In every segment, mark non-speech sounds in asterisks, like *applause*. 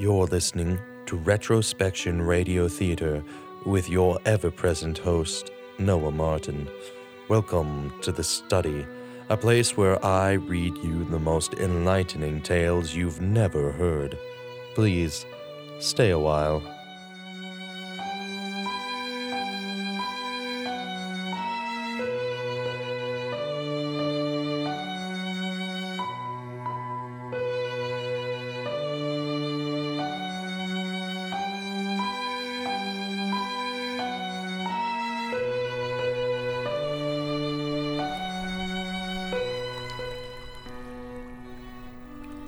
You're listening to Retrospection Radio Theater with your ever present host, Noah Martin. Welcome to the study, a place where I read you the most enlightening tales you've never heard. Please stay a while.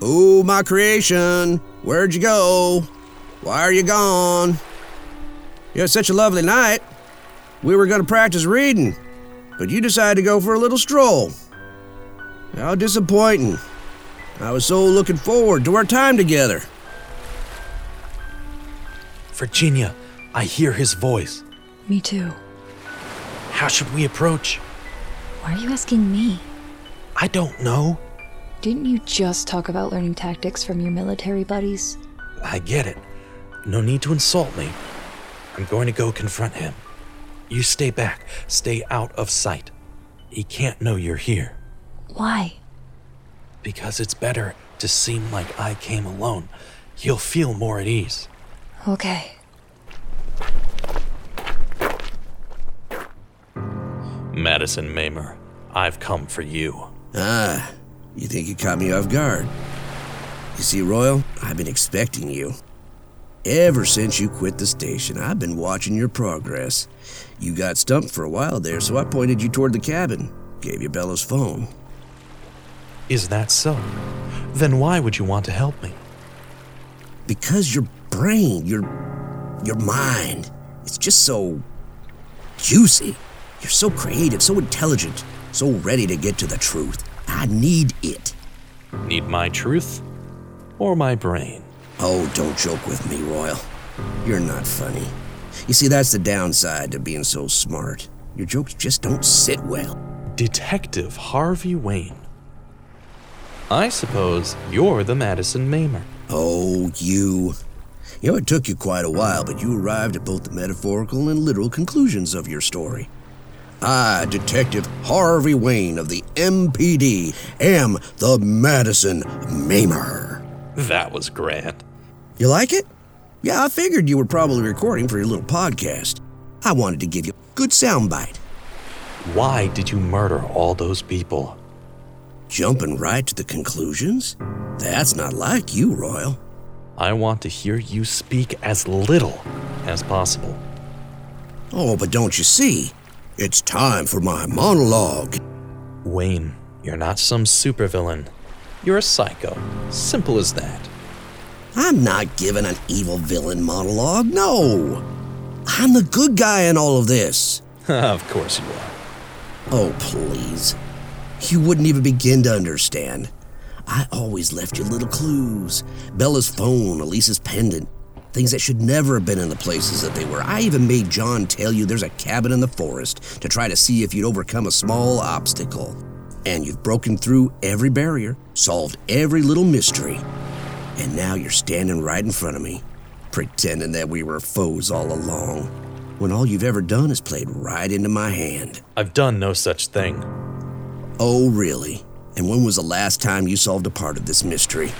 Oh, my creation, where'd you go? Why are you gone? You had such a lovely night. We were going to practice reading, but you decided to go for a little stroll. How disappointing. I was so looking forward to our time together. Virginia, I hear his voice. Me too. How should we approach? Why are you asking me? I don't know. Didn't you just talk about learning tactics from your military buddies? I get it. No need to insult me. I'm going to go confront him. You stay back, stay out of sight. He can't know you're here. Why? Because it's better to seem like I came alone. He'll feel more at ease. Okay. Madison Maimer, I've come for you. Ah, you think you caught me off guard. You see, Royal, I've been expecting you. Ever since you quit the station, I've been watching your progress. You got stumped for a while there, so I pointed you toward the cabin, gave you Bella's phone. Is that so? Then why would you want to help me? Because your brain, your your mind, it's just so juicy. You're so creative, so intelligent, so ready to get to the truth. I need it. Need my truth? Or my brain? Oh, don't joke with me, Royal. You're not funny. You see, that's the downside to being so smart. Your jokes just don't sit well. Detective Harvey Wayne. I suppose you're the Madison Maimer. Oh, you. You know, it took you quite a while, but you arrived at both the metaphorical and literal conclusions of your story. I, Detective Harvey Wayne of the MPD, am the Madison Maimer. That was grand. You like it? Yeah, I figured you were probably recording for your little podcast. I wanted to give you a good soundbite. Why did you murder all those people? Jumping right to the conclusions? That's not like you, Royal. I want to hear you speak as little as possible. Oh, but don't you see? It's time for my monologue. Wayne, you're not some supervillain. You're a psycho. Simple as that. I'm not giving an evil villain monologue, no. I'm the good guy in all of this. *laughs* of course you are. Oh, please. You wouldn't even begin to understand. I always left you little clues Bella's phone, Elise's pendant, things that should never have been in the places that they were. I even made John tell you there's a cabin in the forest to try to see if you'd overcome a small obstacle. And you've broken through every barrier, solved every little mystery. And now you're standing right in front of me, pretending that we were foes all along, when all you've ever done is played right into my hand. I've done no such thing. Oh, really? And when was the last time you solved a part of this mystery?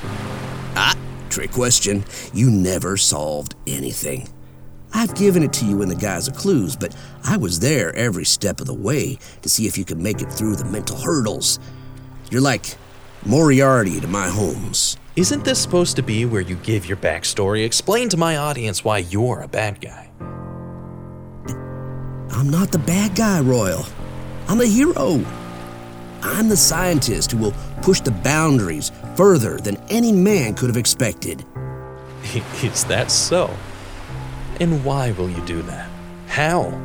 Ah, trick question. You never solved anything. I've given it to you in the guise of clues, but I was there every step of the way to see if you could make it through the mental hurdles. You're like Moriarty to my Holmes. Isn't this supposed to be where you give your backstory? Explain to my audience why you're a bad guy. I'm not the bad guy, Royal. I'm the hero. I'm the scientist who will push the boundaries further than any man could have expected. *laughs* Is that so? And why will you do that? How?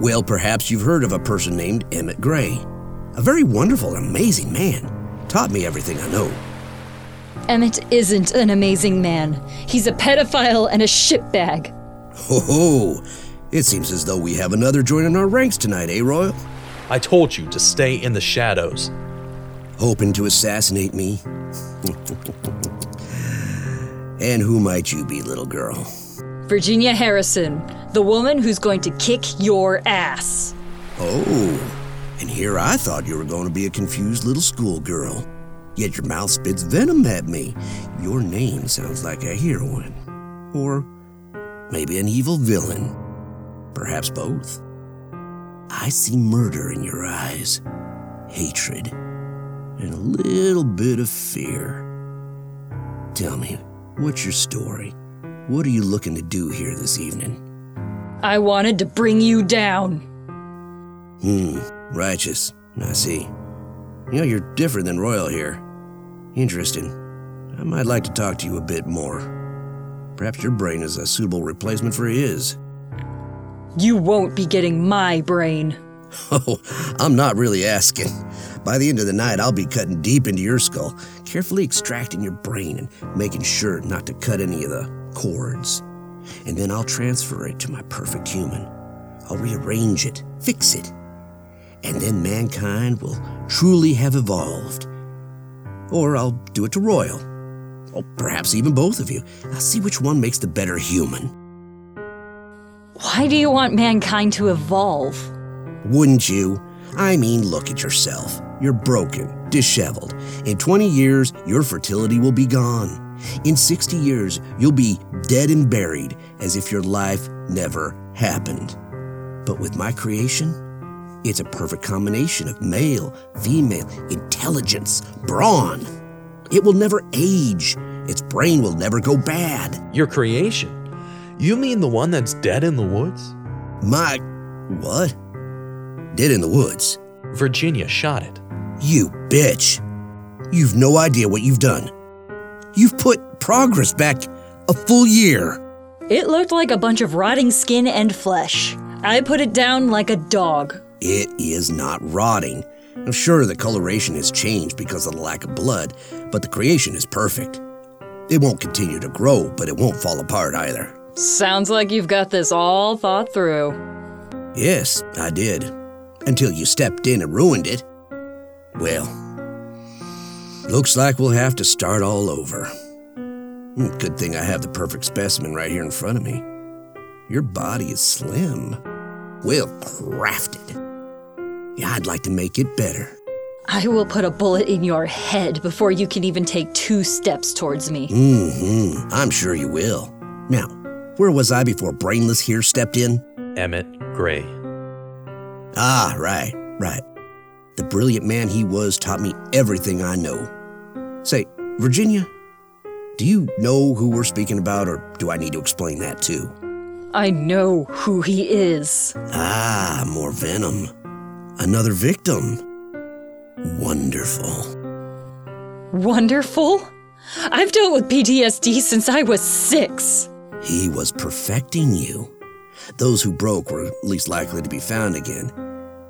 Well, perhaps you've heard of a person named Emmett Gray. A very wonderful and amazing man. Taught me everything I know. Emmett isn't an amazing man. He's a pedophile and a shitbag. Ho ho! It seems as though we have another join in our ranks tonight, eh, Royal? I told you to stay in the shadows. Hoping to assassinate me? And who might you be, little girl? Virginia Harrison, the woman who's going to kick your ass. Oh, and here I thought you were going to be a confused little schoolgirl. Yet your mouth spits venom at me. Your name sounds like a heroine. Or maybe an evil villain. Perhaps both. I see murder in your eyes, hatred, and a little bit of fear. Tell me, what's your story? What are you looking to do here this evening? I wanted to bring you down. Hmm, righteous. I see. You know, you're different than Royal here. Interesting. I might like to talk to you a bit more. Perhaps your brain is a suitable replacement for his. You won't be getting my brain. *laughs* Oh, I'm not really asking. By the end of the night, I'll be cutting deep into your skull, carefully extracting your brain and making sure not to cut any of the cords. And then I'll transfer it to my perfect human. I'll rearrange it, fix it. And then mankind will truly have evolved. Or I'll do it to Royal. Or perhaps even both of you. I'll see which one makes the better human. Why do you want mankind to evolve? Wouldn't you? I mean, look at yourself. You're broken, disheveled. In 20 years, your fertility will be gone. In 60 years, you'll be dead and buried as if your life never happened. But with my creation, it's a perfect combination of male, female, intelligence, brawn. It will never age. Its brain will never go bad. Your creation? You mean the one that's dead in the woods? My. what? Dead in the woods. Virginia shot it. You bitch. You've no idea what you've done. You've put progress back a full year. It looked like a bunch of rotting skin and flesh. I put it down like a dog. It is not rotting. I'm sure the coloration has changed because of the lack of blood, but the creation is perfect. It won't continue to grow, but it won't fall apart either. Sounds like you've got this all thought through. Yes, I did. Until you stepped in and ruined it. Well, looks like we'll have to start all over. Hmm, Good thing I have the perfect specimen right here in front of me. Your body is slim, well crafted. Yeah, I'd like to make it better. I will put a bullet in your head before you can even take two steps towards me. Mm-hmm. I'm sure you will. Now, where was I before Brainless here stepped in? Emmett Gray. Ah, right, right. The brilliant man he was taught me everything I know. Say, Virginia, do you know who we're speaking about, or do I need to explain that too? I know who he is. Ah, more venom. Another victim. Wonderful. Wonderful? I've dealt with PTSD since I was six. He was perfecting you. Those who broke were least likely to be found again.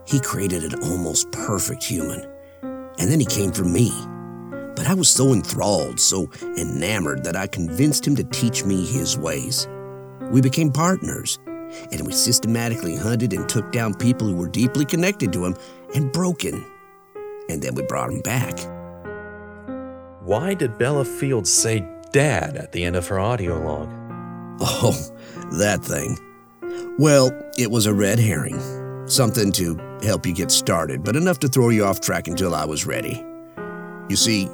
He created an almost perfect human. And then he came for me. But I was so enthralled, so enamored, that I convinced him to teach me his ways. We became partners, and we systematically hunted and took down people who were deeply connected to him and broken. And then we brought him back. Why did Bella Fields say dad at the end of her audio log? Oh, that thing. Well, it was a red herring. Something to help you get started, but enough to throw you off track until I was ready. You see,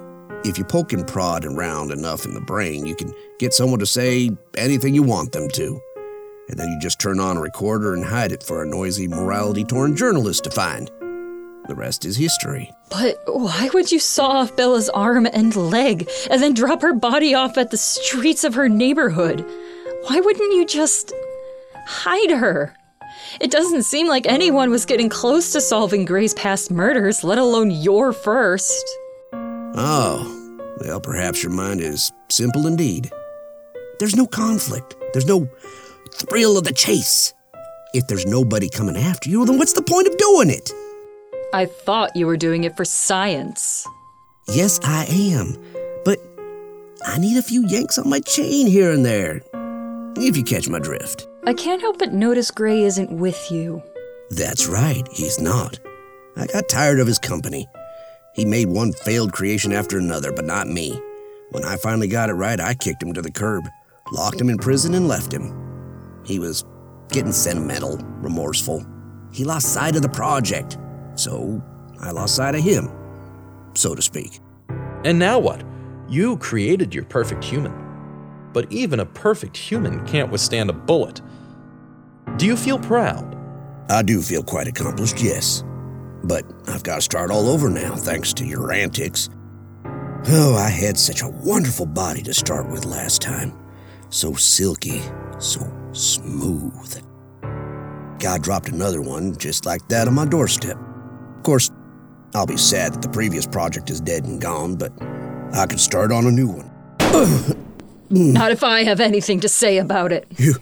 if you poke and prod around enough in the brain, you can get someone to say anything you want them to. And then you just turn on a recorder and hide it for a noisy, morality torn journalist to find. The rest is history. But why would you saw off Bella's arm and leg and then drop her body off at the streets of her neighborhood? Why wouldn't you just hide her? It doesn't seem like anyone was getting close to solving Gray's past murders, let alone your first. Oh, well, perhaps your mind is simple indeed. There's no conflict, there's no thrill of the chase. If there's nobody coming after you, then what's the point of doing it? I thought you were doing it for science. Yes, I am. But I need a few yanks on my chain here and there. If you catch my drift. I can't help but notice Gray isn't with you. That's right, he's not. I got tired of his company. He made one failed creation after another, but not me. When I finally got it right, I kicked him to the curb, locked him in prison, and left him. He was getting sentimental, remorseful. He lost sight of the project, so I lost sight of him, so to speak. And now what? You created your perfect human. But even a perfect human can't withstand a bullet. Do you feel proud? I do feel quite accomplished, yes. But I've got to start all over now, thanks to your antics. Oh, I had such a wonderful body to start with last time. So silky, so smooth. God dropped another one just like that on my doorstep. Of course, I'll be sad that the previous project is dead and gone, but I could start on a new one. Not if I have anything to say about it. You.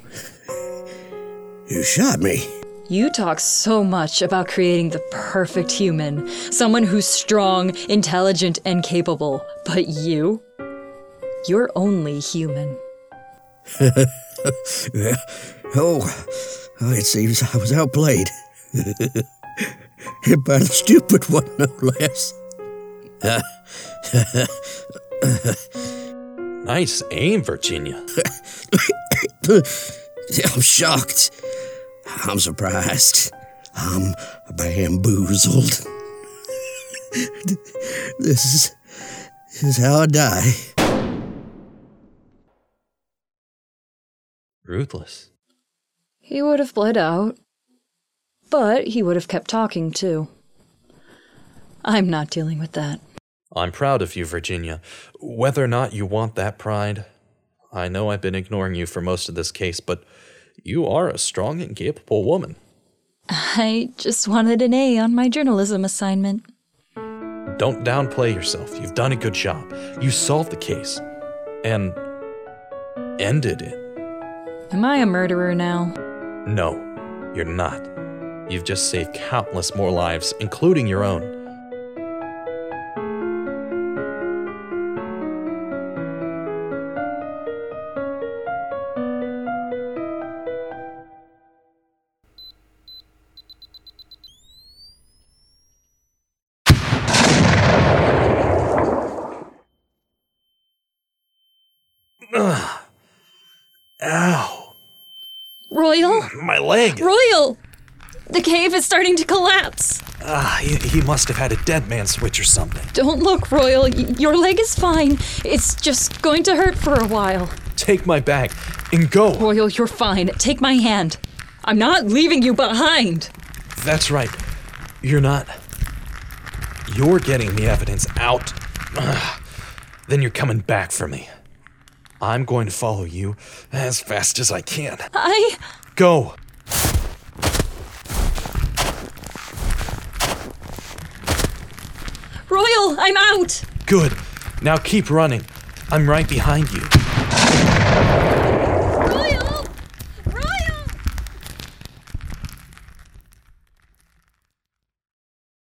You shot me. You talk so much about creating the perfect human, someone who's strong, intelligent, and capable. But you? You're only human. *laughs* Oh, it seems I was outplayed. *laughs* By the stupid one, no less. *laughs* Nice aim, Virginia. I'm shocked. I'm surprised. I'm bamboozled. this is, this is how I die. Ruthless. He would have bled out. But he would have kept talking, too. I'm not dealing with that. I'm proud of you, Virginia. Whether or not you want that pride, I know I've been ignoring you for most of this case, but you are a strong and capable woman. I just wanted an A on my journalism assignment. Don't downplay yourself. You've done a good job. You solved the case and ended it. Am I a murderer now? No, you're not. You've just saved countless more lives, including your own. Royal? My leg. Royal! The cave is starting to collapse. Ah, he, he must have had a dead man switch or something. Don't look, Royal. Y- your leg is fine. It's just going to hurt for a while. Take my bag and go. Royal, you're fine. Take my hand. I'm not leaving you behind. That's right. You're not. You're getting the evidence out. Ugh. Then you're coming back for me. I'm going to follow you as fast as I can. I. Go. Royal, I'm out! Good. Now keep running. I'm right behind you.